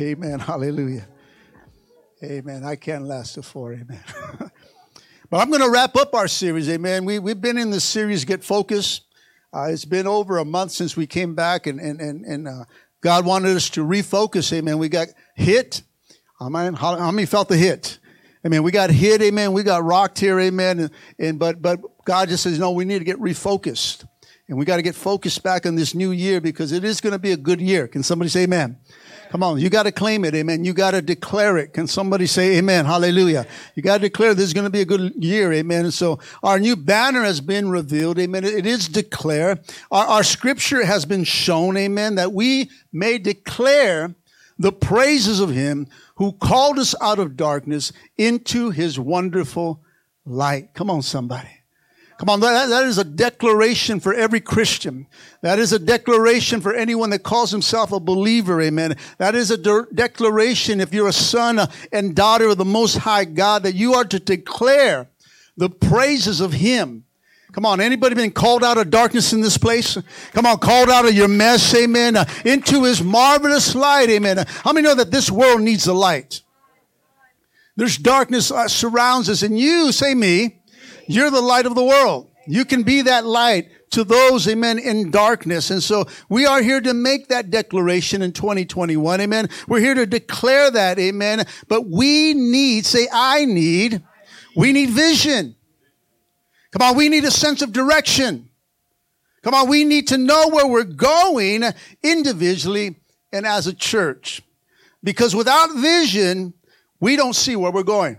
Amen. Hallelujah. Amen. I can't last to four. Amen. but I'm going to wrap up our series. Amen. We, we've been in the series Get Focused. Uh, it's been over a month since we came back, and, and, and, and uh, God wanted us to refocus. Amen. We got hit. Amen. How, how many felt the hit? Amen. We got hit. Amen. We got rocked here. Amen. And, and but but God just says, no, we need to get refocused. And we got to get focused back on this new year because it is going to be a good year. Can somebody say amen? Come on, you got to claim it, amen. You got to declare it. Can somebody say amen? Hallelujah. You got to declare this is going to be a good year, amen. And so our new banner has been revealed, amen. It is declare. Our, our scripture has been shown, amen, that we may declare the praises of him who called us out of darkness into his wonderful light. Come on, somebody. Come on, that, that is a declaration for every Christian. That is a declaration for anyone that calls himself a believer, amen. That is a de- declaration if you're a son and daughter of the Most High God that you are to declare the praises of Him. Come on, anybody been called out of darkness in this place? Come on, called out of your mess, amen, uh, into His marvelous light, amen. How many know that this world needs the light? There's darkness uh, surrounds us, and you, say me, you're the light of the world. You can be that light to those, amen, in darkness. And so we are here to make that declaration in 2021, amen. We're here to declare that, amen. But we need, say, I need, we need vision. Come on, we need a sense of direction. Come on, we need to know where we're going individually and as a church. Because without vision, we don't see where we're going.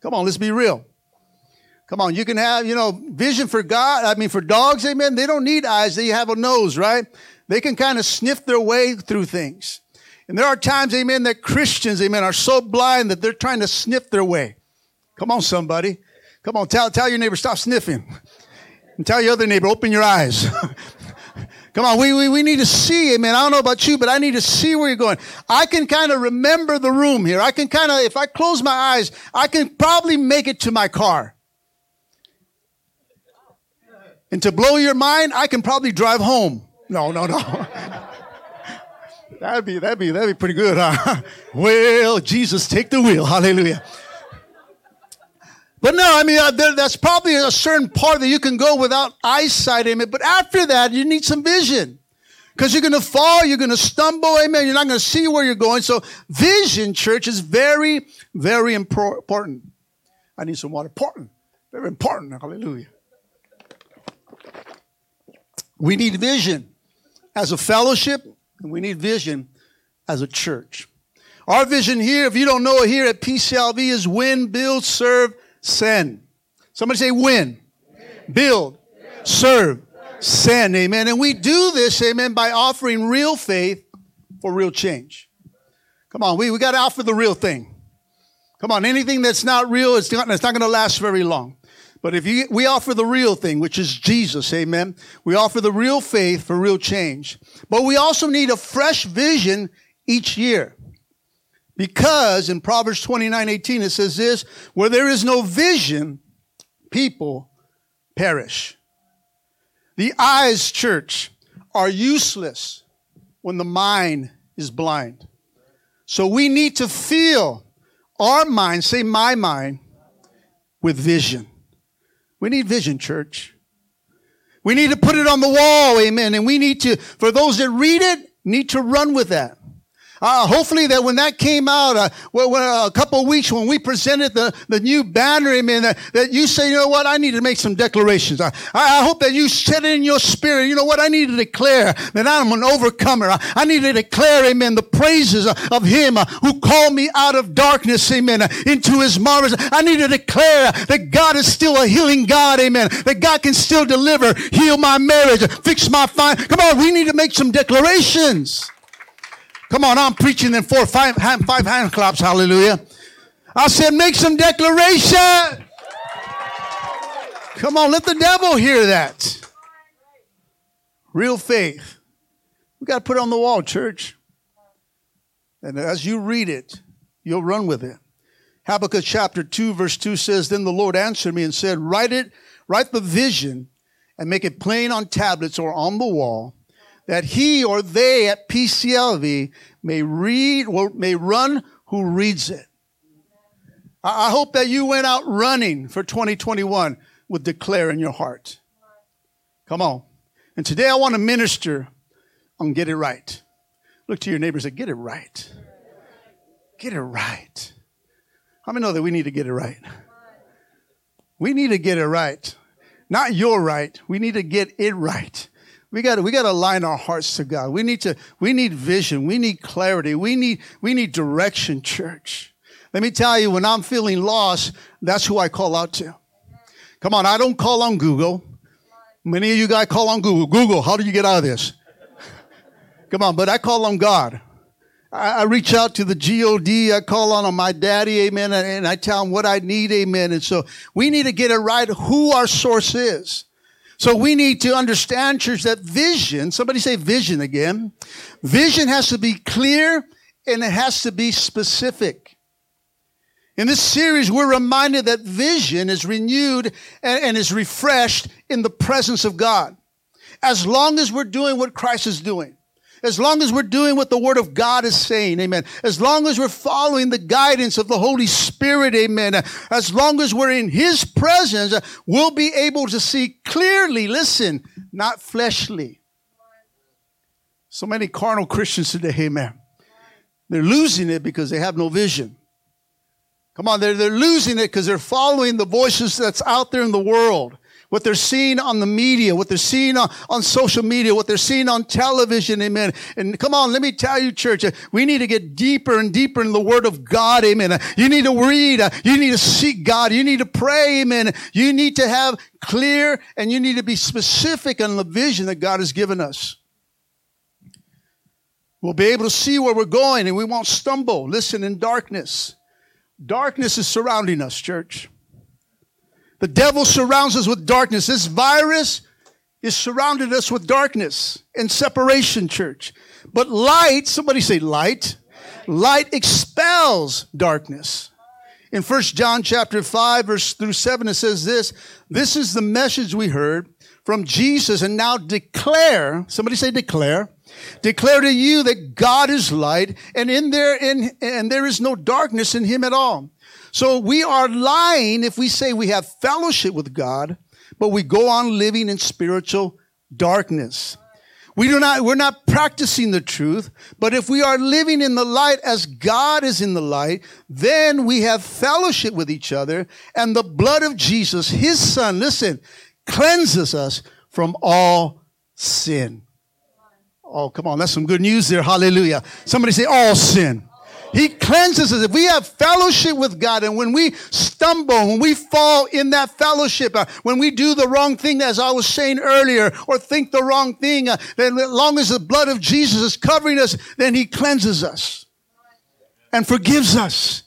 Come on, let's be real. Come on, you can have, you know, vision for God. I mean, for dogs, amen, they don't need eyes, they have a nose, right? They can kind of sniff their way through things. And there are times, amen, that Christians, amen, are so blind that they're trying to sniff their way. Come on, somebody. Come on, tell, tell your neighbor, stop sniffing. And tell your other neighbor, open your eyes. Come on, we, we, we need to see, amen. I don't know about you, but I need to see where you're going. I can kind of remember the room here. I can kind of, if I close my eyes, I can probably make it to my car. And to blow your mind, I can probably drive home. No, no, no. that'd be that'd be that'd be pretty good, huh? well, Jesus, take the wheel. Hallelujah. But no, I mean, uh, there, that's probably a certain part that you can go without eyesight, amen. But after that, you need some vision. Because you're going to fall, you're going to stumble, amen. You're not going to see where you're going. So vision, church, is very, very important. I need some water. Important. Very important. Hallelujah. We need vision as a fellowship, and we need vision as a church. Our vision here, if you don't know it here at PCLV, is win, build, serve, send. Somebody say win, build, serve, send. Amen. And we do this, amen, by offering real faith for real change. Come on, we, we got to offer the real thing. Come on, anything that's not real, it's not, it's not going to last very long. But if you, we offer the real thing, which is Jesus, amen. We offer the real faith for real change. But we also need a fresh vision each year. Because in Proverbs 29, 18, it says this, where there is no vision, people perish. The eyes, church, are useless when the mind is blind. So we need to fill our mind, say my mind, with vision. We need vision, church. We need to put it on the wall, amen. And we need to, for those that read it, need to run with that. Uh, hopefully that when that came out, uh, well, a couple of weeks when we presented the, the new banner, amen, that, that you say, you know what, I need to make some declarations. I, I hope that you it in your spirit, you know what, I need to declare that I'm an overcomer. I, I need to declare, amen, the praises of him who called me out of darkness, amen, into his marvelous. I need to declare that God is still a healing God, amen, that God can still deliver, heal my marriage, fix my fine. Come on, we need to make some declarations. Come on, I'm preaching in four, five, five hand claps. Hallelujah. I said, make some declaration. Come on, let the devil hear that. Real faith. We got to put it on the wall, church. And as you read it, you'll run with it. Habakkuk chapter 2, verse 2 says, Then the Lord answered me and said, Write it, write the vision, and make it plain on tablets or on the wall that he or they at PCLV may read or may run who reads it. I hope that you went out running for 2021 with declare in your heart. Come on. And today I want to minister on get it right. Look to your neighbors and say, get it right. Get it right. How many know that we need to get it right? We need to get it right. Not your right. We need to get it right. We got we got to align our hearts to God. We need to, we need vision. We need clarity. We need, we need direction, church. Let me tell you, when I'm feeling lost, that's who I call out to. Come on, I don't call on Google. Many of you guys call on Google. Google, how do you get out of this? Come on, but I call on God. I, I reach out to the God. I call on my daddy, amen, and I tell him what I need, amen. And so we need to get it right who our source is. So we need to understand, church, that vision, somebody say vision again. Vision has to be clear and it has to be specific. In this series, we're reminded that vision is renewed and, is refreshed in the presence of God. As long as we're doing what Christ is doing. As long as we're doing what the Word of God is saying, amen. As long as we're following the guidance of the Holy Spirit, amen. As long as we're in His presence, we'll be able to see clearly, listen, not fleshly. So many carnal Christians today, amen. They're losing it because they have no vision. Come on, they're, they're losing it because they're following the voices that's out there in the world what they're seeing on the media, what they're seeing on, on social media, what they're seeing on television, amen. And come on, let me tell you, church, uh, we need to get deeper and deeper in the word of God, amen. Uh, you need to read, uh, you need to seek God, you need to pray, amen. You need to have clear and you need to be specific on the vision that God has given us. We'll be able to see where we're going and we won't stumble. Listen, in darkness. Darkness is surrounding us, church. The devil surrounds us with darkness. This virus is surrounded us with darkness and separation, church. But light, somebody say light. Light expels darkness. In First John chapter 5, verse through 7, it says this, this is the message we heard from Jesus and now declare, somebody say declare, declare to you that God is light and in there, in, and there is no darkness in him at all. So we are lying if we say we have fellowship with God, but we go on living in spiritual darkness. We do not, we're not practicing the truth, but if we are living in the light as God is in the light, then we have fellowship with each other and the blood of Jesus, his son, listen, cleanses us from all sin. Oh, come on. That's some good news there. Hallelujah. Somebody say all sin. He cleanses us. If we have fellowship with God and when we stumble, when we fall in that fellowship, uh, when we do the wrong thing, as I was saying earlier, or think the wrong thing, uh, then as long as the blood of Jesus is covering us, then He cleanses us and forgives us.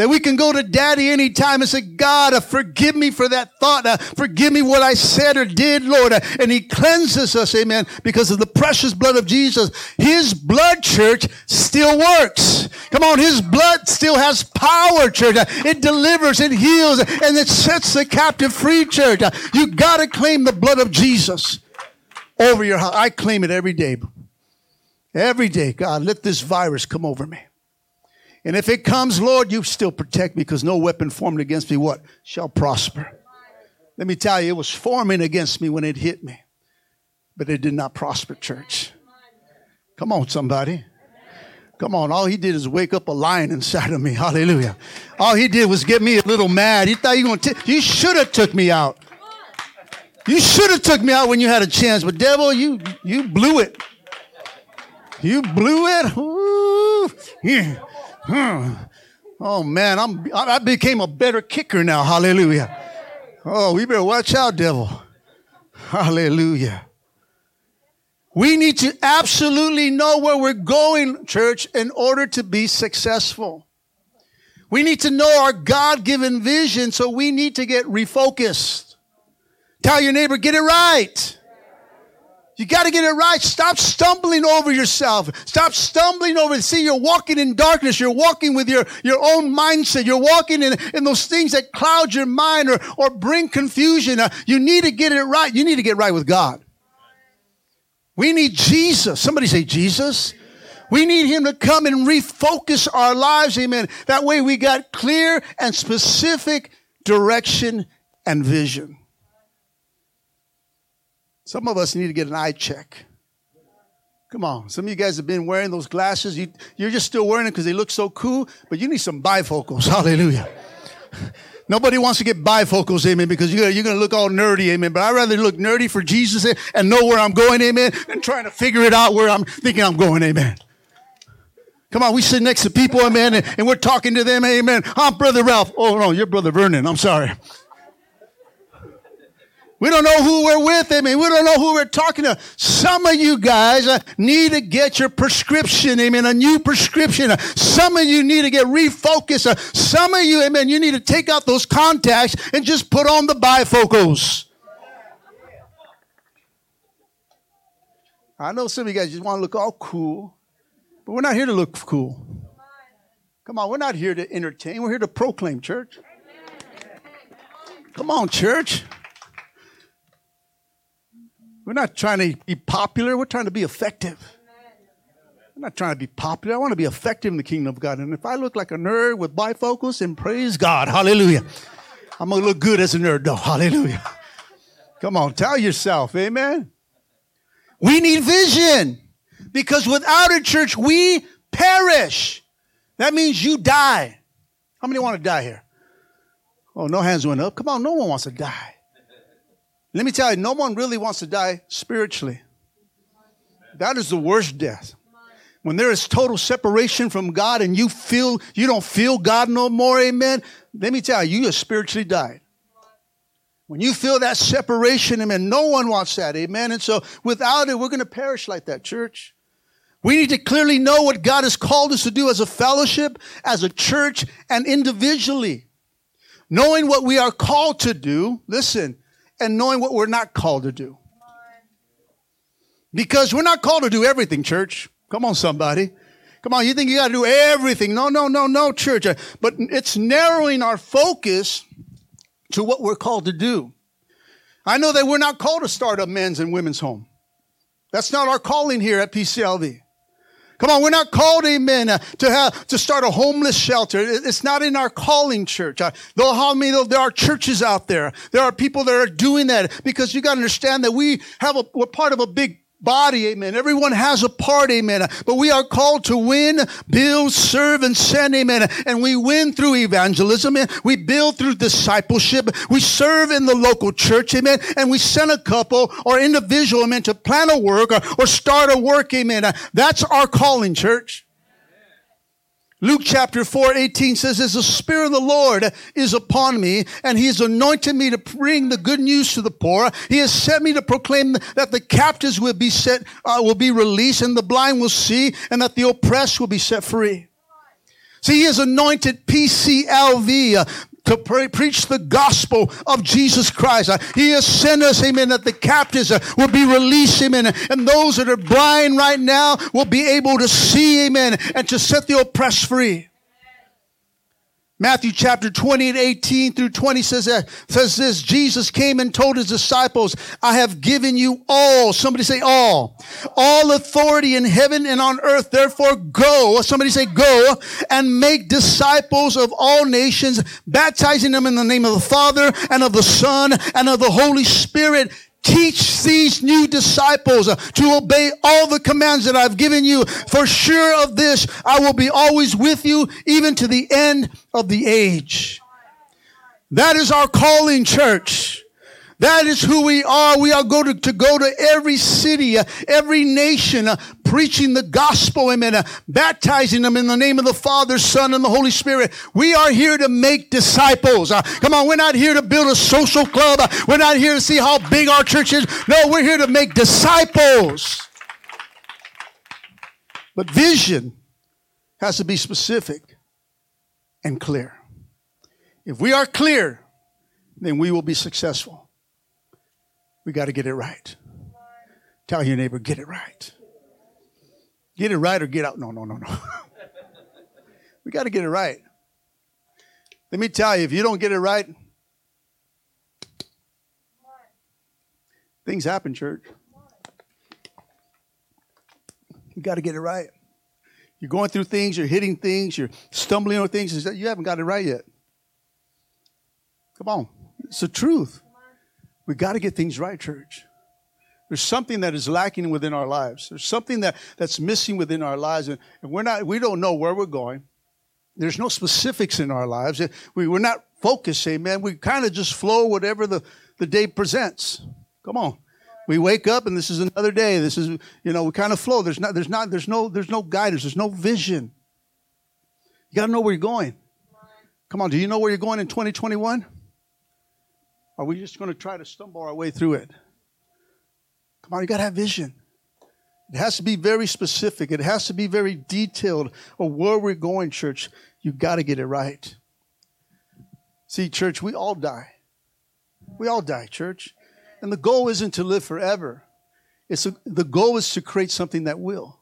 That we can go to daddy anytime and say, God, uh, forgive me for that thought. Uh, forgive me what I said or did, Lord. Uh, and he cleanses us, amen, because of the precious blood of Jesus. His blood, church, still works. Come on, his blood still has power, church. Uh, it delivers, it heals, and it sets the captive free, church. Uh, you gotta claim the blood of Jesus over your house. I claim it every day. Every day, God, let this virus come over me. And if it comes, Lord, you still protect me because no weapon formed against me, what? Shall prosper. Let me tell you, it was forming against me when it hit me, but it did not prosper, church. Come on, somebody. Come on, all he did is wake up a lion inside of me. Hallelujah. All he did was get me a little mad. He thought you were going to, you should have took me out. You should have took me out when you had a chance, but devil, you, you blew it. You blew it. Ooh. Yeah. Hmm. Oh man, I'm, I became a better kicker now. Hallelujah. Oh, we better watch out, devil. Hallelujah. We need to absolutely know where we're going, church, in order to be successful. We need to know our God given vision, so we need to get refocused. Tell your neighbor, get it right. You got to get it right. Stop stumbling over yourself. Stop stumbling over. See, you're walking in darkness. You're walking with your, your own mindset. You're walking in, in those things that cloud your mind or, or bring confusion. Uh, you need to get it right. You need to get right with God. We need Jesus. Somebody say Jesus. We need him to come and refocus our lives. Amen. That way we got clear and specific direction and vision. Some of us need to get an eye check. Come on. Some of you guys have been wearing those glasses. You, you're just still wearing them because they look so cool, but you need some bifocals. Hallelujah. Nobody wants to get bifocals, amen, because you're, you're going to look all nerdy, amen. But I'd rather look nerdy for Jesus eh, and know where I'm going, amen, than trying to figure it out where I'm thinking I'm going, amen. Come on, we sit next to people, amen, and, and we're talking to them, amen. I'm Brother Ralph. Oh, no, you're Brother Vernon. I'm sorry. We don't know who we're with. I mean, we don't know who we're talking to. Some of you guys uh, need to get your prescription. Amen. A new prescription. Uh, some of you need to get refocused. Uh, some of you, amen, you need to take out those contacts and just put on the bifocals. I know some of you guys just want to look all cool, but we're not here to look cool. Come on, we're not here to entertain. We're here to proclaim, church. Come on, church. We're not trying to be popular, we're trying to be effective. I'm not trying to be popular. I want to be effective in the kingdom of God. And if I look like a nerd with bifocals, then praise God. Hallelujah. I'm going to look good as a nerd, though. Hallelujah. Come on, tell yourself. Amen. We need vision because without a church, we perish. That means you die. How many want to die here? Oh, no hands went up. Come on, no one wants to die. Let me tell you, no one really wants to die spiritually. That is the worst death. When there is total separation from God and you feel, you don't feel God no more, amen. Let me tell you, you have spiritually died. When you feel that separation, amen, no one wants that, amen. And so without it, we're going to perish like that, church. We need to clearly know what God has called us to do as a fellowship, as a church, and individually. Knowing what we are called to do, listen, and knowing what we're not called to do. Because we're not called to do everything, church. Come on, somebody. Come on, you think you got to do everything. No, no, no, no, church. But it's narrowing our focus to what we're called to do. I know that we're not called to start a men's and women's home. That's not our calling here at PCLV. Come on, we're not called, amen, uh, to have, to start a homeless shelter. It's not in our calling, church. Uh, though how many, there are churches out there. There are people that are doing that because you got to understand that we have a, we're part of a big body, amen. Everyone has a part, amen. But we are called to win, build, serve, and send, amen. And we win through evangelism, and we build through discipleship. We serve in the local church, amen. And we send a couple or individual, amen, to plan a work or, or start a work, amen. That's our calling, church. Luke chapter 4, 18 says, As the Spirit of the Lord is upon me, and He has anointed me to bring the good news to the poor. He has sent me to proclaim that the captives will be set, uh, will be released, and the blind will see, and that the oppressed will be set free. See, He has anointed PCLV, uh, to pre- preach the gospel of Jesus Christ. Uh, he has sent us, amen, that the captives uh, will be released, amen, and those that are blind right now will be able to see, amen, and to set the oppressed free. Matthew chapter 20 and 18 through 20 says, that, says this, Jesus came and told his disciples, I have given you all, somebody say all, all authority in heaven and on earth. Therefore go, somebody say go and make disciples of all nations, baptizing them in the name of the Father and of the Son and of the Holy Spirit, teach these new disciples to obey all the commands that I've given you. For sure of this, I will be always with you, even to the end of the age. That is our calling, church. That is who we are. We are going to, to go to every city, every nation, preaching the gospel, amen, uh, baptizing them in the name of the Father, Son, and the Holy Spirit. We are here to make disciples. Uh, come on, we're not here to build a social club. Uh, we're not here to see how big our church is. No, we're here to make disciples. But vision has to be specific and clear. If we are clear, then we will be successful. We got to get it right. Tell your neighbor, get it right. Get it right or get out. No, no, no, no. we got to get it right. Let me tell you, if you don't get it right, things happen, church. You got to get it right. You're going through things, you're hitting things, you're stumbling over things, you haven't got it right yet. Come on. It's the truth. We got to get things right, church. There's something that is lacking within our lives. There's something that, that's missing within our lives, and, and we're not, we don't know where we're going. There's no specifics in our lives. We, we're not focused, amen. We kind of just flow whatever the, the day presents. Come on. We wake up and this is another day. This is, you know, we kind of flow. There's not, there's not, there's no, there's no guidance. There's no vision. You got to know where you're going. Come on. Do you know where you're going in 2021? Are we just going to try to stumble our way through it? Come on, you got to have vision. It has to be very specific. It has to be very detailed of where we're going, church. You got to get it right. See, church, we all die. We all die, church. And the goal isn't to live forever. It's a, the goal is to create something that will.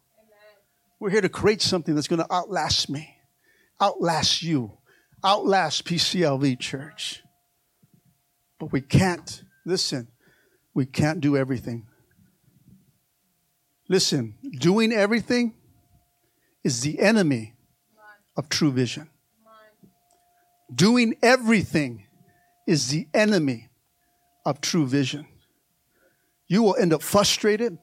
We're here to create something that's going to outlast me, outlast you, outlast PCLV church. But we can't, listen, we can't do everything. Listen, doing everything is the enemy of true vision. Doing everything is the enemy of true vision. You will end up frustrated.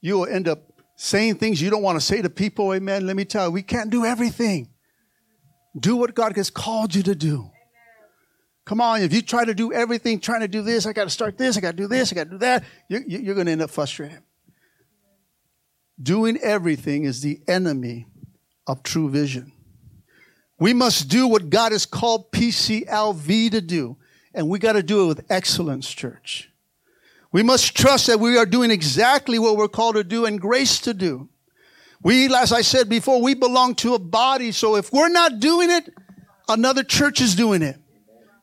You will end up saying things you don't want to say to people. Amen. Let me tell you, we can't do everything. Do what God has called you to do. Come on, if you try to do everything, trying to do this, I got to start this, I got to do this, I got to do that, you're, you're going to end up frustrated. Doing everything is the enemy of true vision. We must do what God has called PCLV to do, and we got to do it with excellence, church. We must trust that we are doing exactly what we're called to do and grace to do. We, as I said before, we belong to a body, so if we're not doing it, another church is doing it.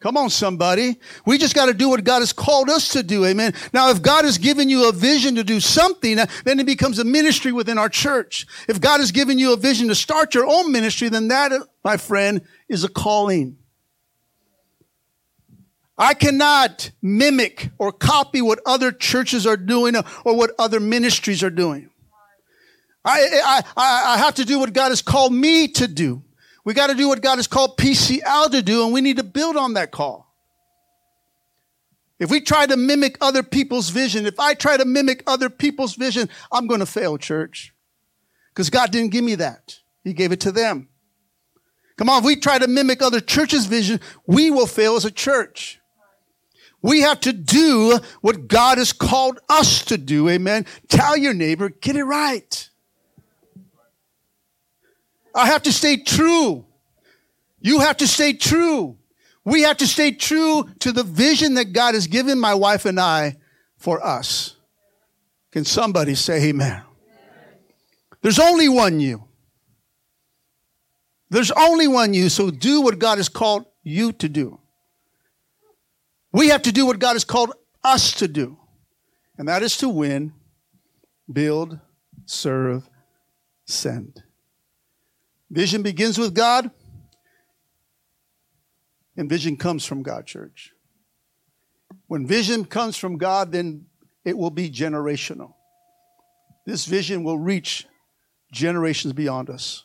Come on, somebody. We just got to do what God has called us to do. Amen. Now, if God has given you a vision to do something, uh, then it becomes a ministry within our church. If God has given you a vision to start your own ministry, then that, uh, my friend, is a calling. I cannot mimic or copy what other churches are doing uh, or what other ministries are doing. I, I, I have to do what God has called me to do. We got to do what God has called PCL to do, and we need to build on that call. If we try to mimic other people's vision, if I try to mimic other people's vision, I'm going to fail, church. Because God didn't give me that, He gave it to them. Come on, if we try to mimic other churches' vision, we will fail as a church. We have to do what God has called us to do. Amen. Tell your neighbor, get it right. I have to stay true. You have to stay true. We have to stay true to the vision that God has given my wife and I for us. Can somebody say amen? There's only one you. There's only one you, so do what God has called you to do. We have to do what God has called us to do, and that is to win, build, serve, send. Vision begins with God, and vision comes from God, church. When vision comes from God, then it will be generational. This vision will reach generations beyond us.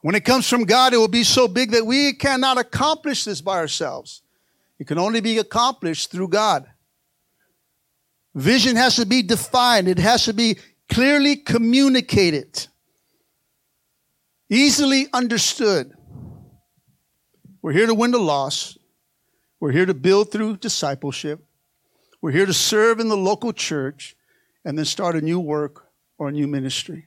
When it comes from God, it will be so big that we cannot accomplish this by ourselves. It can only be accomplished through God. Vision has to be defined. It has to be clearly communicated, easily understood. We're here to win the lost. We're here to build through discipleship. We're here to serve in the local church and then start a new work or a new ministry.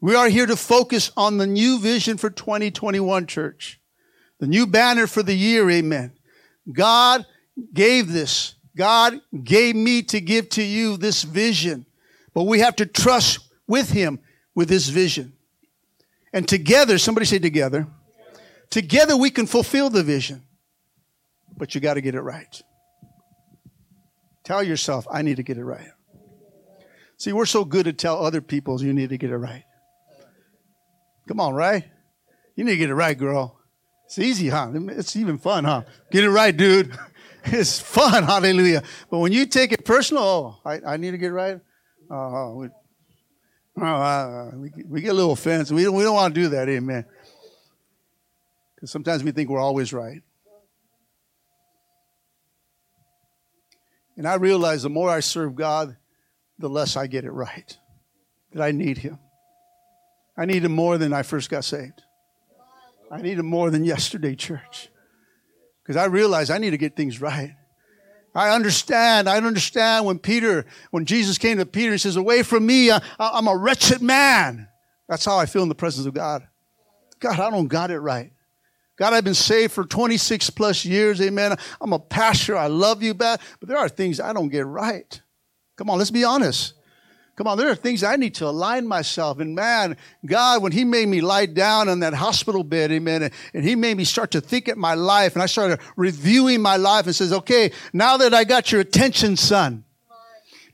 We are here to focus on the new vision for 2021 church. The new banner for the year, amen. God gave this. God gave me to give to you this vision. But we have to trust with him with this vision. And together, somebody say together, together we can fulfill the vision. But you got to get it right. Tell yourself, I need to get it right. See, we're so good to tell other people you need to get it right. Come on, right? You need to get it right, girl. It's easy, huh? It's even fun, huh? Get it right, dude. It's fun, hallelujah. But when you take it personal, oh, I, I need to get right. Uh, we, uh, we, we, get a little offensive. We don't, we don't want to do that, amen. Because sometimes we think we're always right. And I realize the more I serve God, the less I get it right. That I need Him. I need Him more than I first got saved. I need Him more than yesterday, church. Because I realize I need to get things right. I understand. I understand when Peter, when Jesus came to Peter, he says, Away from me, I, I'm a wretched man. That's how I feel in the presence of God. God, I don't got it right. God, I've been saved for 26 plus years. Amen. I'm a pastor. I love you, but there are things I don't get right. Come on, let's be honest. Come on, there are things I need to align myself. And man, God, when He made me lie down on that hospital bed, amen, and He made me start to think at my life, and I started reviewing my life and says, okay, now that I got your attention, son,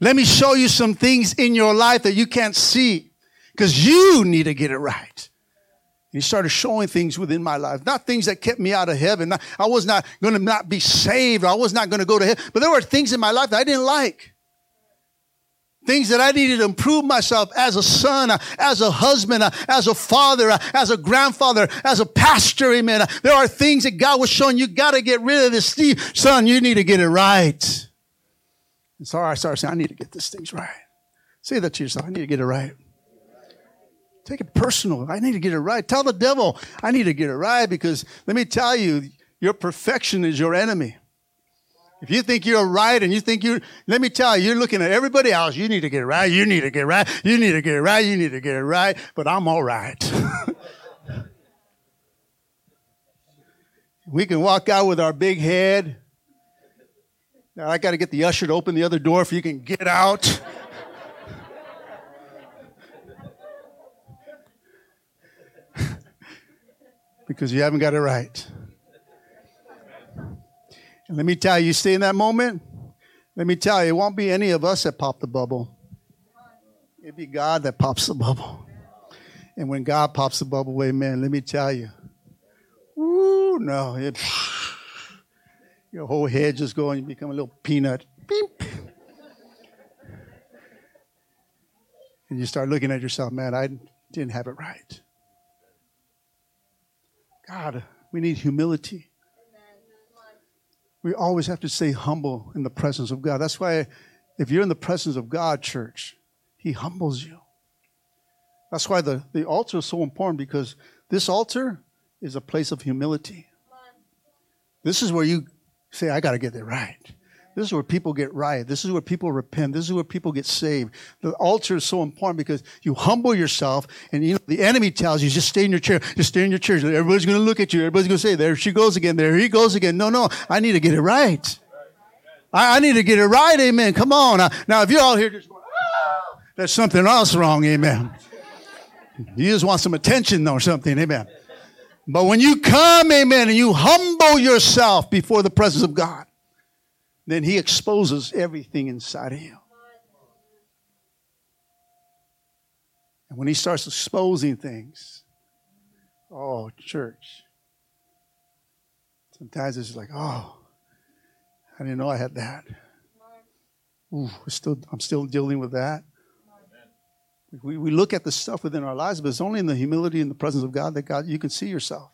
let me show you some things in your life that you can't see because you need to get it right. He started showing things within my life, not things that kept me out of heaven. I was not going to not be saved. I was not going to go to heaven. But there were things in my life that I didn't like. Things that I needed to improve myself as a son, as a husband, as a father, as a grandfather, as a pastor. Amen. There are things that God was showing you got to get rid of this. Steve, son, you need to get it right. And so I started saying, I need to get these things right. Say that to yourself. I need to get it right. Take it personal. I need to get it right. Tell the devil, I need to get it right because let me tell you, your perfection is your enemy. If you think you're right and you think you, let me tell you, you're looking at everybody else. You need to get it right. You need to get it right. You need to get it right. You need to get it right. But I'm all right. we can walk out with our big head. Now I got to get the usher to open the other door if you can get out. because you haven't got it right. And let me tell you, you stay in that moment. Let me tell you, it won't be any of us that pop the bubble. It'd be God that pops the bubble. And when God pops the bubble, amen, let me tell you, woo, no, it, your whole head just going, you become a little peanut. Beep. And you start looking at yourself, man, I didn't have it right. God, we need humility. We always have to stay humble in the presence of God. That's why, if you're in the presence of God, church, He humbles you. That's why the, the altar is so important because this altar is a place of humility. This is where you say, I got to get it right. This is where people get right. This is where people repent. This is where people get saved. The altar is so important because you humble yourself and you know, the enemy tells you, just stay in your chair. Just stay in your chair. Everybody's going to look at you. Everybody's going to say, there she goes again. There he goes again. No, no. I need to get it right. I, I need to get it right. Amen. Come on. Now, if you're all here just going, ah, there's something else wrong. Amen. You just want some attention or something. Amen. But when you come, amen, and you humble yourself before the presence of God, then he exposes everything inside of you. And when he starts exposing things, oh, church, sometimes it's like, oh, I didn't know I had that. Ooh, still, I'm still dealing with that. We, we look at the stuff within our lives, but it's only in the humility and the presence of God that God you can see yourself.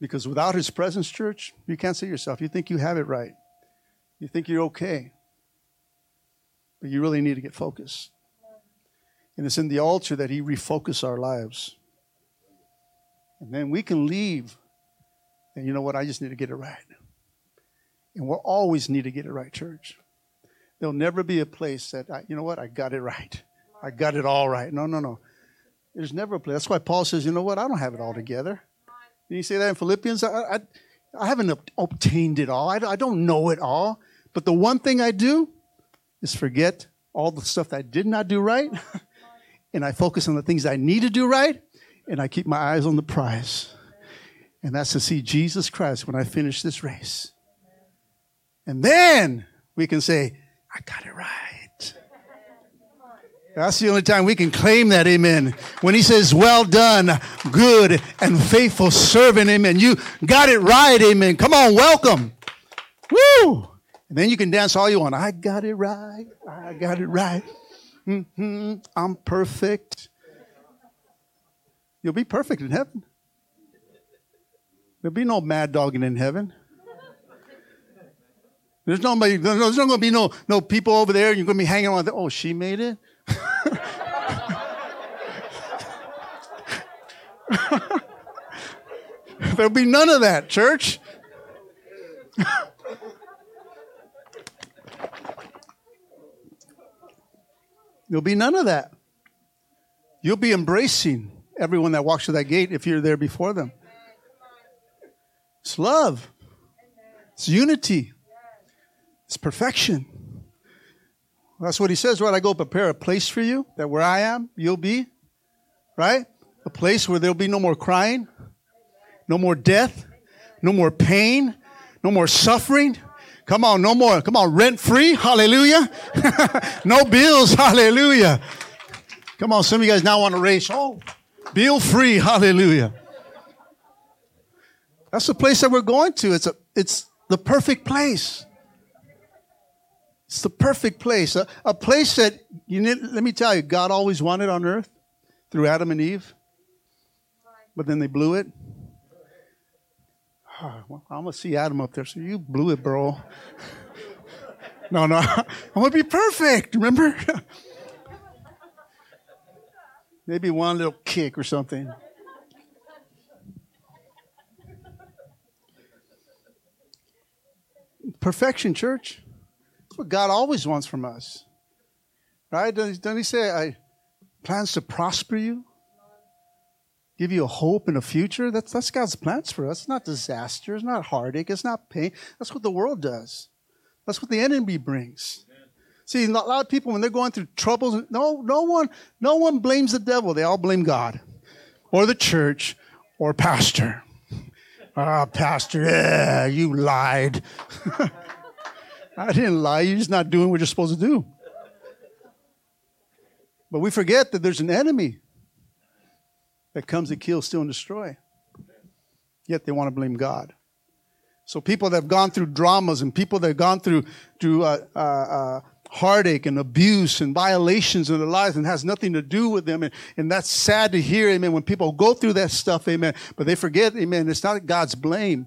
Because without His presence, church, you can't see yourself. You think you have it right. You think you're okay. But you really need to get focused. And it's in the altar that He refocus our lives. And then we can leave. And you know what? I just need to get it right. And we'll always need to get it right, church. There'll never be a place that, I, you know what? I got it right. I got it all right. No, no, no. There's never a place. That's why Paul says, you know what? I don't have it all together. Did you say that in Philippians? I, I, I haven't obtained it all. I, I don't know it all. But the one thing I do is forget all the stuff that I did not do right. and I focus on the things I need to do right. And I keep my eyes on the prize. And that's to see Jesus Christ when I finish this race. And then we can say, I got it right. That's the only time we can claim that, amen. When he says, Well done, good and faithful servant, amen. You got it right, amen. Come on, welcome. Woo! And then you can dance all you want. I got it right. I got it right. Mm-hmm. I'm perfect. You'll be perfect in heaven. There'll be no mad dogging in heaven. There's nobody, there's not going to be no, no people over there. You're going to be hanging on. Oh, she made it? There'll be none of that, church. There'll be none of that. You'll be embracing everyone that walks through that gate if you're there before them. It's love, it's unity, it's perfection. That's what he says, right? I go prepare a place for you that where I am, you'll be, right? A place where there'll be no more crying, no more death, no more pain, no more suffering. Come on, no more. Come on, rent free. Hallelujah. no bills. Hallelujah. Come on, some of you guys now want to race. Oh, bill free. Hallelujah. That's the place that we're going to. It's a, it's the perfect place. It's the perfect place. A, a place that, you need, let me tell you, God always wanted on earth through Adam and Eve. But then they blew it. Oh, well, I'm going to see Adam up there. So you blew it, bro. no, no. I'm going to be perfect. Remember? Maybe one little kick or something. Perfection, church. What God always wants from us. Right? Doesn't he say, I plans to prosper you? Give you a hope and a future? That's, that's God's plans for us. It's not disaster. It's not heartache. It's not pain. That's what the world does. That's what the enemy brings. See, a lot of people when they're going through troubles, no, no one, no one blames the devil. They all blame God, or the church, or pastor. Ah, oh, pastor, yeah, you lied. I didn't lie. You're just not doing what you're supposed to do. But we forget that there's an enemy that comes to kill, steal, and destroy. Yet they want to blame God. So people that have gone through dramas and people that have gone through through uh, uh, uh, heartache and abuse and violations in their lives and has nothing to do with them. And, and that's sad to hear, amen, when people go through that stuff, amen. But they forget, amen, it's not God's blame.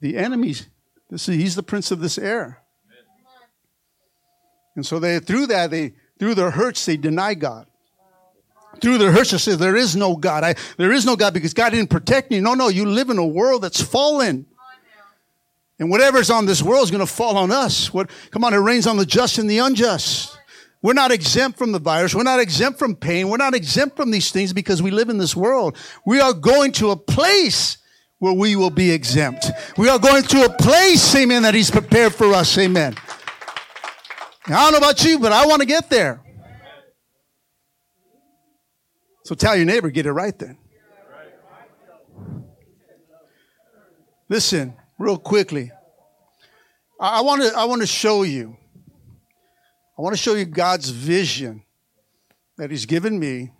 The enemy's, this is, he's the prince of this air. And so they, through that, they, through their hurts, they deny God. Through their hurts, they say, there is no God. I, there is no God because God didn't protect me. No, no, you live in a world that's fallen. And whatever's on this world is going to fall on us. What, come on, it rains on the just and the unjust. We're not exempt from the virus. We're not exempt from pain. We're not exempt from these things because we live in this world. We are going to a place where we will be exempt. We are going to a place, amen, that He's prepared for us, amen. I don't know about you, but I want to get there. So tell your neighbor, get it right then. Listen, real quickly. I want to I want to show you. I want to show you God's vision that He's given me,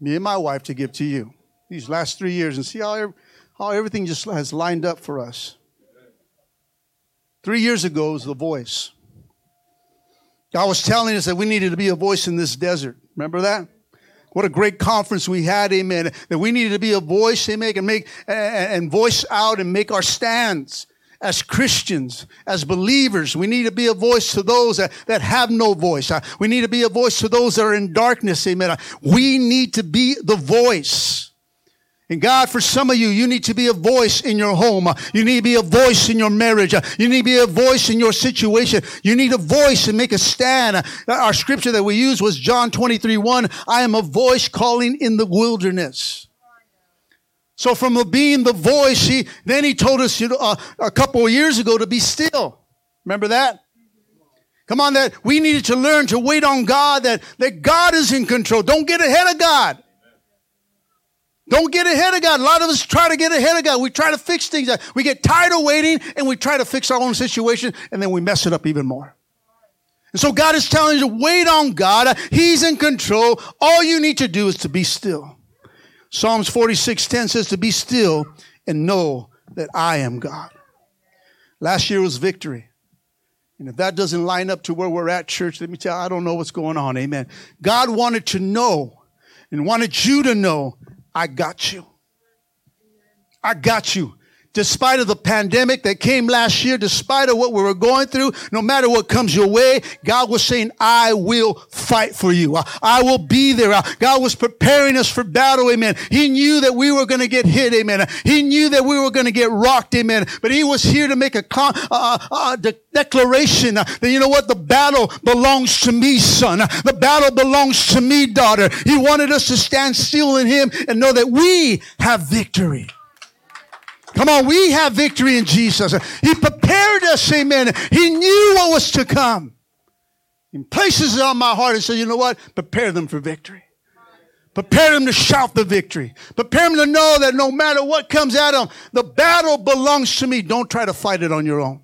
me and my wife, to give to you these last three years, and see how how everything just has lined up for us. Three years ago was the voice. God was telling us that we needed to be a voice in this desert. Remember that? What a great conference we had, amen. That we needed to be a voice, amen, and make and voice out and make our stands. as Christians, as believers, we need to be a voice to those that, that have no voice. Uh, we need to be a voice to those that are in darkness. Amen. Uh, we need to be the voice. And God, for some of you, you need to be a voice in your home. You need to be a voice in your marriage. You need to be a voice in your situation. You need a voice and make a stand. Our scripture that we used was John 23, 1. I am a voice calling in the wilderness. So from being the voice, he, then he told us you know, uh, a couple of years ago to be still. Remember that? Come on, that we needed to learn to wait on God, that, that God is in control. Don't get ahead of God. Don't get ahead of God. A lot of us try to get ahead of God. We try to fix things. We get tired of waiting and we try to fix our own situation and then we mess it up even more. And so God is telling you to wait on God. He's in control. All you need to do is to be still. Psalms 46:10 says to be still and know that I am God. Last year was victory. And if that doesn't line up to where we're at, church, let me tell you, I don't know what's going on. Amen. God wanted to know and wanted you to know, I got you. I got you despite of the pandemic that came last year, despite of what we were going through, no matter what comes your way, God was saying, I will fight for you. I will be there. God was preparing us for battle. Amen. He knew that we were going to get hit. Amen. He knew that we were going to get rocked. Amen. But he was here to make a con- uh, uh, de- declaration that, you know what? The battle belongs to me, son. The battle belongs to me, daughter. He wanted us to stand still in him and know that we have victory. Come on, we have victory in Jesus. He prepared us, amen. He knew what was to come. He places it on my heart and says, you know what? Prepare them for victory. Prepare them to shout the victory. Prepare them to know that no matter what comes at them, the battle belongs to me. Don't try to fight it on your own.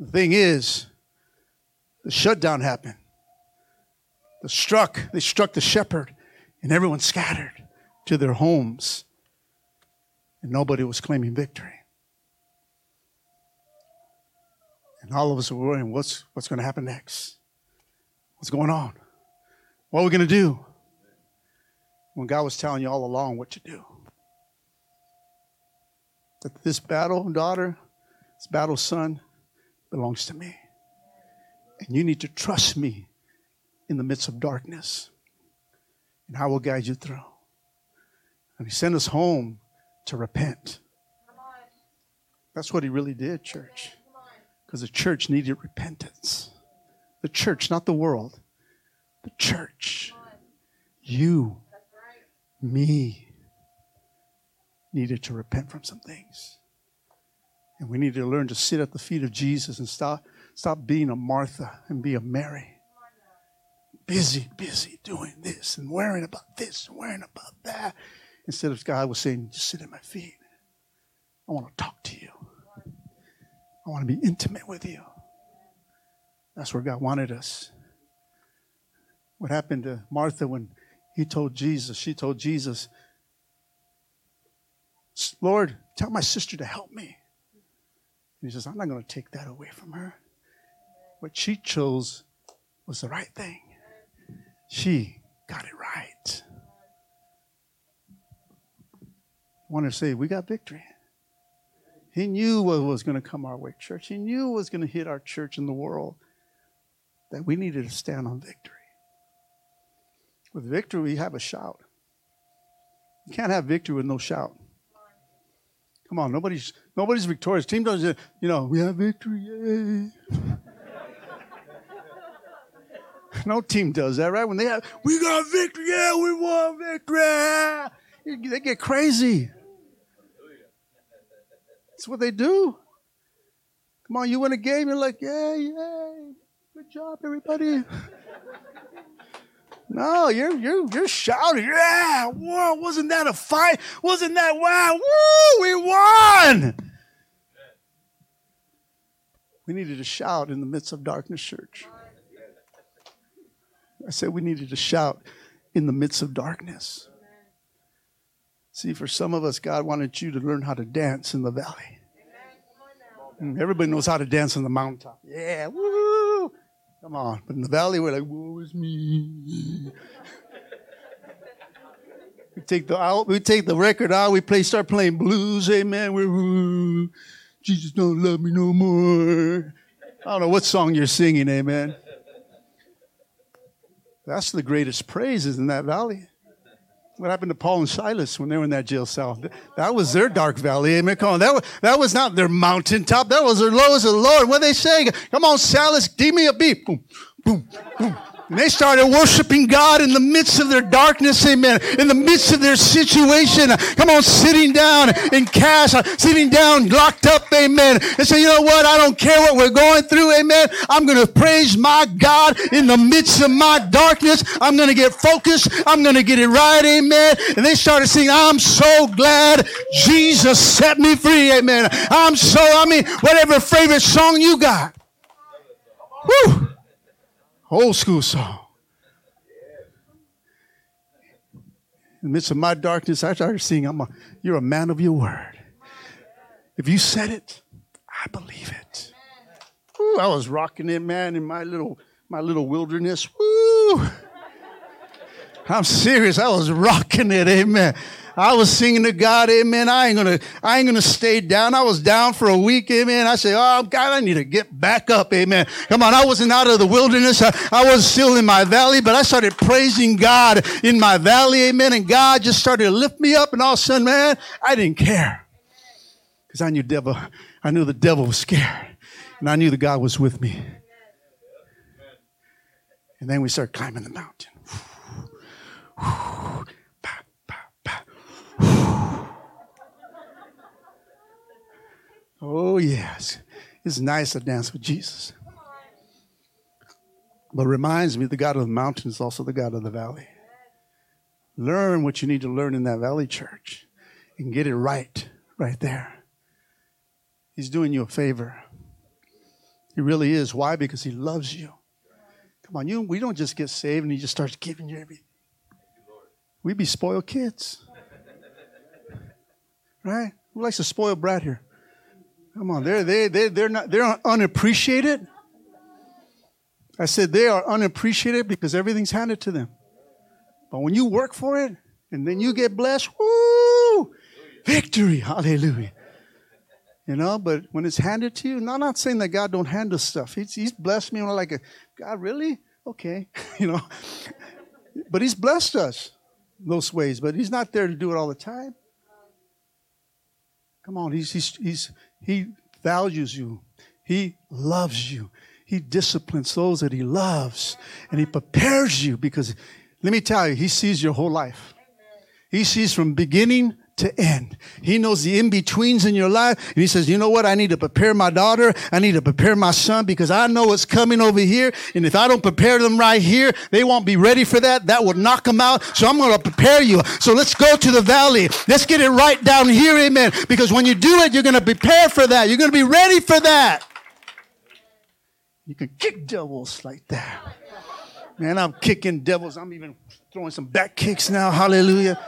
The thing is, the shutdown happened. The struck, they struck the shepherd, and everyone scattered to their homes and nobody was claiming victory. And all of us were worrying, what's, what's going to happen next? What's going on? What are we going to do? When God was telling you all along what to do. That this battle, daughter, this battle, son, belongs to me. And you need to trust me in the midst of darkness. And I will guide you through. And he sent us home to repent. That's what he really did, church. Because the church needed repentance. The church, not the world. The church. You, me, needed to repent from some things. And we need to learn to sit at the feet of Jesus and stop, stop being a Martha and be a Mary. Busy, busy doing this and worrying about this and worrying about that. Instead of God was saying, just sit at my feet. I want to talk to you. I want to be intimate with you. That's where God wanted us. What happened to Martha when he told Jesus, she told Jesus, Lord, tell my sister to help me. And he says, I'm not going to take that away from her. What she chose was the right thing. She got it right. Want to say, we got victory. He knew what was going to come our way, church. He knew what was going to hit our church in the world, that we needed to stand on victory. With victory, we have a shout. You can't have victory with no shout. Come on, nobody's nobody's victorious. Team doesn't, you know, we have victory, yay. no team does that, right? When they have, we got victory, yeah, we won victory. They get crazy. That's what they do. Come on, you win a game, you're like, yay, yay, good job, everybody. no, you're you're you're shouting, yeah, whoa, wasn't that a fight? Wasn't that wow? Woo, we won. We needed to shout in the midst of darkness, church. I said we needed to shout in the midst of darkness. See, for some of us, God wanted you to learn how to dance in the valley. Mm, everybody knows how to dance on the mountaintop. Yeah, woo! Come on. But in the valley, we're like, woe is me. we take the out, we take the record out, we play, start playing blues, amen. We're woo, Jesus don't love me no more. I don't know what song you're singing, amen. That's the greatest praises in that valley. What happened to Paul and Silas when they were in that jail cell? That was their dark valley. Amen. Come on. That was, that was not their mountaintop. That was their lowest of the Lord. What they say? Come on, Silas, give me a beat. Boom, boom, boom. And they started worshiping God in the midst of their darkness, amen. In the midst of their situation. Come on, sitting down in cash, sitting down, locked up, amen. And say, you know what? I don't care what we're going through, amen. I'm going to praise my God in the midst of my darkness. I'm going to get focused. I'm going to get it right, amen. And they started singing, I'm so glad Jesus set me free, amen. I'm so, I mean, whatever favorite song you got. Whew. Old school song. In the midst of my darkness, I started singing, I'm a, You're a man of your word. If you said it, I believe it. Ooh, I was rocking it, man, in my little my little wilderness. Woo! I'm serious. I was rocking it, amen. I was singing to God, amen. I ain't gonna, I ain't gonna stay down. I was down for a week, amen. I said, oh God, I need to get back up, amen. Come on, I wasn't out of the wilderness. I, I was still in my valley, but I started praising God in my valley, amen. And God just started to lift me up, and all of a sudden, man, I didn't care. Because I knew devil, I knew the devil was scared. And I knew that God was with me. And then we started climbing the mountain. Oh, yes. It's nice to dance with Jesus. But reminds me the God of the mountain is also the God of the valley. Learn what you need to learn in that valley church and get it right, right there. He's doing you a favor. He really is. Why? Because he loves you. Come on, you we don't just get saved and he just starts giving you everything. We be spoiled kids. Right? Who likes a spoiled brat here? Come on, they're they they they're not they're unappreciated. I said they are unappreciated because everything's handed to them. But when you work for it and then you get blessed, woo! Victory, hallelujah. You know, but when it's handed to you, no, I'm not saying that God don't handle stuff. He's, he's blessed me. And I'm like, God, really? Okay, you know. But He's blessed us those ways. But He's not there to do it all the time. Come on, He's He's He's He values you. He loves you. He disciplines those that He loves, and He prepares you because, let me tell you, He sees your whole life. He sees from beginning to end. He knows the in-betweens in your life. And he says, you know what? I need to prepare my daughter. I need to prepare my son because I know what's coming over here. And if I don't prepare them right here, they won't be ready for that. That will knock them out. So I'm going to prepare you. So let's go to the valley. Let's get it right down here. Amen. Because when you do it, you're going to prepare for that. You're going to be ready for that. You can kick devils like that. Man, I'm kicking devils. I'm even throwing some back kicks now. Hallelujah.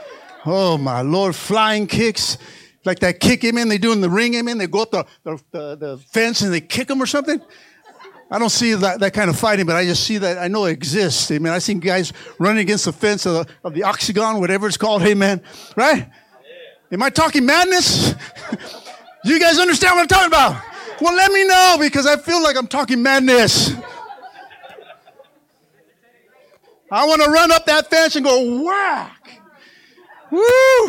Oh my Lord, flying kicks. Like that kick him in, they do in the ring him in, they go up the, the, the, the fence and they kick him or something. I don't see that, that kind of fighting, but I just see that I know it exists. Amen. I've seen guys running against the fence of the, of the octagon, whatever it's called. Amen. Right? Am I talking madness? you guys understand what I'm talking about? Well, let me know because I feel like I'm talking madness. I want to run up that fence and go whack. Woo!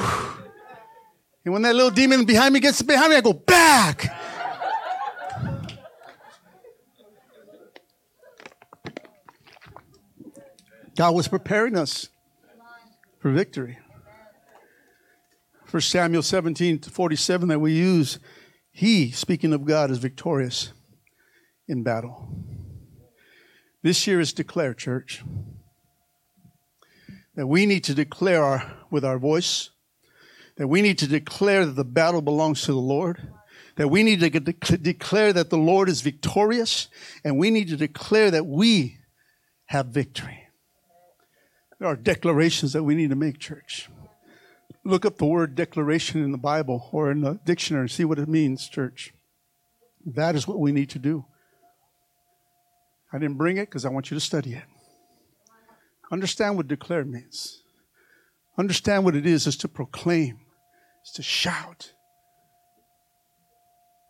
And when that little demon behind me gets behind me, I go back. God was preparing us for victory. For Samuel 17 to 47 that we use, he, speaking of God, is victorious in battle. This year is declare, church that we need to declare our, with our voice, that we need to declare that the battle belongs to the Lord, that we need to de- declare that the Lord is victorious, and we need to declare that we have victory. There are declarations that we need to make, church. Look up the word declaration in the Bible or in the dictionary and see what it means, church. That is what we need to do. I didn't bring it because I want you to study it. Understand what declare means. Understand what it is, is to proclaim, is to shout.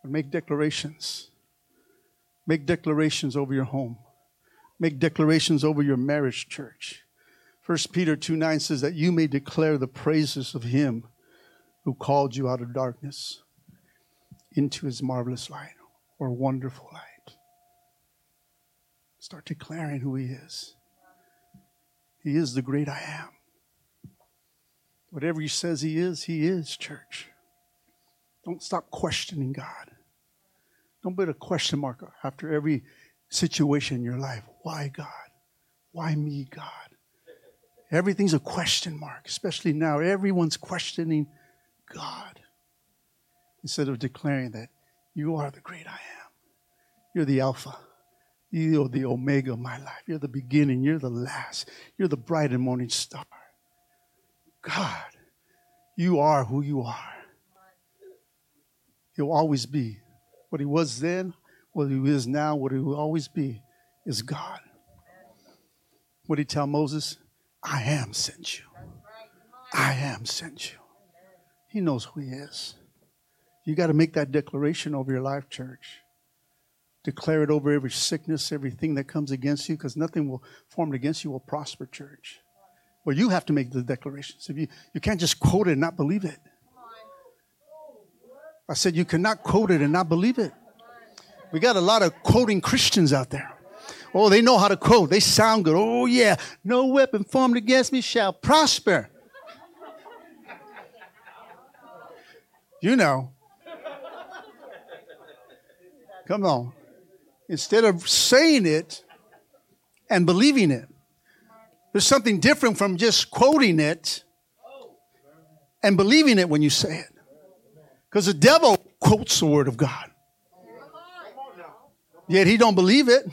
and make declarations. Make declarations over your home. Make declarations over your marriage, church. 1 Peter 2 9 says that you may declare the praises of him who called you out of darkness into his marvelous light or wonderful light. Start declaring who he is. He is the great I am. Whatever he says he is, he is, church. Don't stop questioning God. Don't put a question mark after every situation in your life. Why God? Why me, God? Everything's a question mark, especially now. Everyone's questioning God instead of declaring that you are the great I am. You're the Alpha. You're the Omega of my life. You're the beginning. You're the last. You're the bright and morning star. God, you are who you are. You'll always be. What he was then, what he is now, what he will always be is God. What did he tell Moses? I am sent you. I am sent you. He knows who he is. You got to make that declaration over your life, church. Declare it over every sickness, everything that comes against you, because nothing will formed against you will prosper, church. Well, you have to make the declarations. If you, you can't just quote it and not believe it. I said you cannot quote it and not believe it. We got a lot of quoting Christians out there. Oh, they know how to quote. They sound good. Oh, yeah. No weapon formed against me shall prosper. You know. Come on. Instead of saying it and believing it, there's something different from just quoting it and believing it when you say it. Because the devil quotes the word of God. Yet he don't believe it.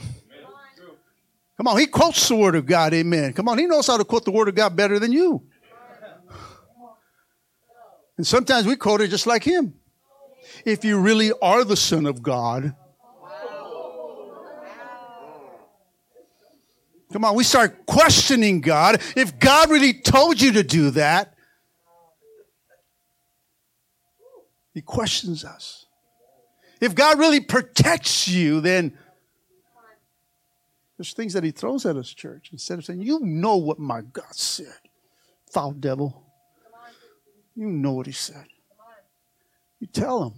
Come on, he quotes the word of God, amen. Come on, he knows how to quote the word of God better than you. And sometimes we quote it just like him. If you really are the Son of God, Come on, we start questioning God. If God really told you to do that, He questions us. If God really protects you, then there's things that He throws at us, church, instead of saying, You know what my God said, foul devil. You know what He said. You tell Him.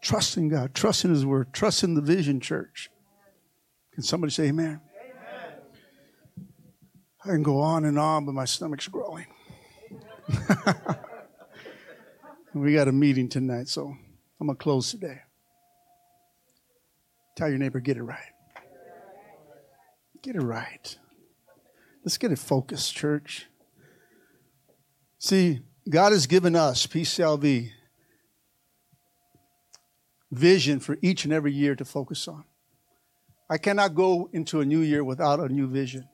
Trust in God, trust in His Word, trust in the vision, church. Can somebody say amen? I can go on and on, but my stomach's growing. we got a meeting tonight, so I'm going to close today. Tell your neighbor, get it right. Get it right. Let's get it focused, church. See, God has given us, PCLV, vision for each and every year to focus on. I cannot go into a new year without a new vision.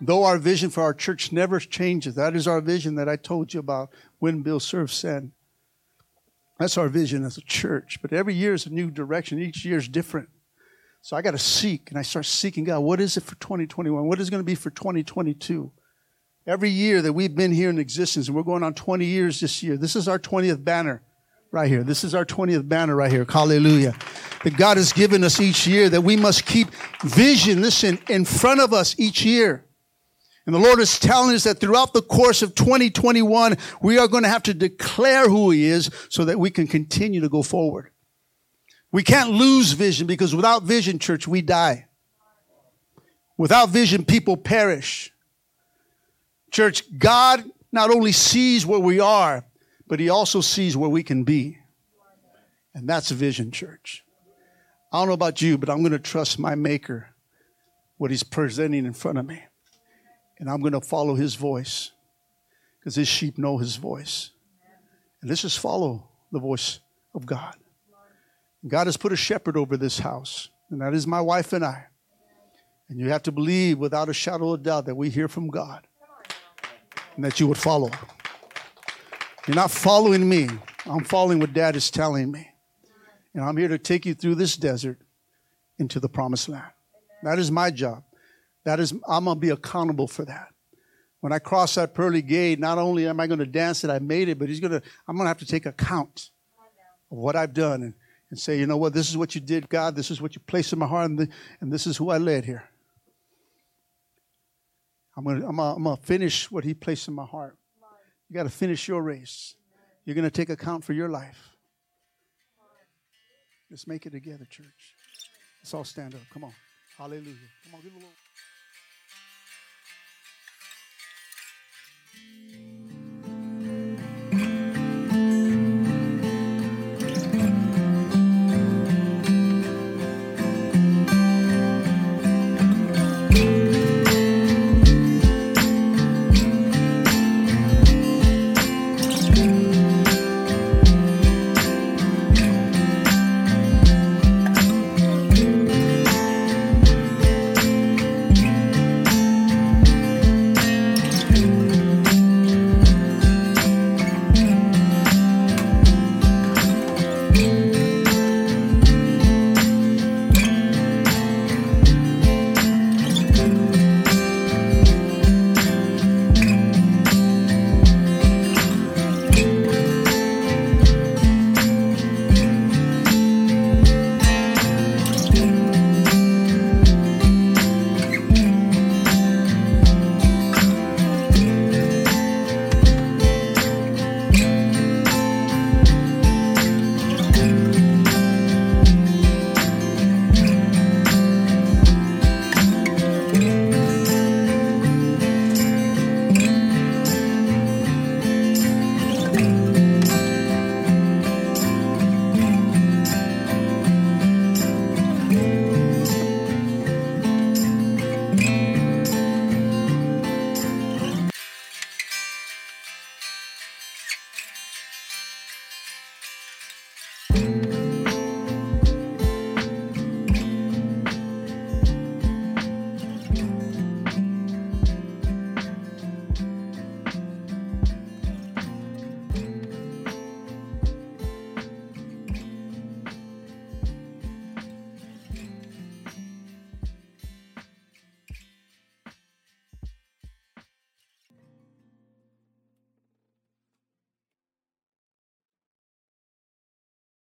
Though our vision for our church never changes, that is our vision that I told you about when Bill Serve send. That's our vision as a church. But every year is a new direction. Each year is different. So I got to seek, and I start seeking God. What is it for 2021? What is going to be for 2022? Every year that we've been here in existence, and we're going on 20 years this year, this is our 20th banner right here. This is our 20th banner right here. Hallelujah. That God has given us each year, that we must keep vision, listen, in front of us each year. And the Lord is telling us that throughout the course of 2021, we are going to have to declare who He is so that we can continue to go forward. We can't lose vision because without vision, church, we die. Without vision, people perish. Church, God not only sees where we are, but He also sees where we can be. And that's vision, church. I don't know about you, but I'm going to trust my Maker, what He's presenting in front of me and I'm going to follow his voice because his sheep know his voice. And let's just follow the voice of God. God has put a shepherd over this house, and that is my wife and I. And you have to believe without a shadow of doubt that we hear from God and that you would follow. You're not following me, I'm following what Dad is telling me. And I'm here to take you through this desert into the promised land. That is my job. That is, I'm going to be accountable for that. When I cross that pearly gate, not only am I going to dance that I made it, but he's going to, I'm going to have to take account of what I've done and, and say, you know what, this is what you did, God. This is what you placed in my heart, and, the, and this is who I led here. I'm going to I'm I'm gonna finish what He placed in my heart. You got to finish your race. You're going to take account for your life. Let's make it together, church. Let's all stand up. Come on. Hallelujah. Come on, give a little.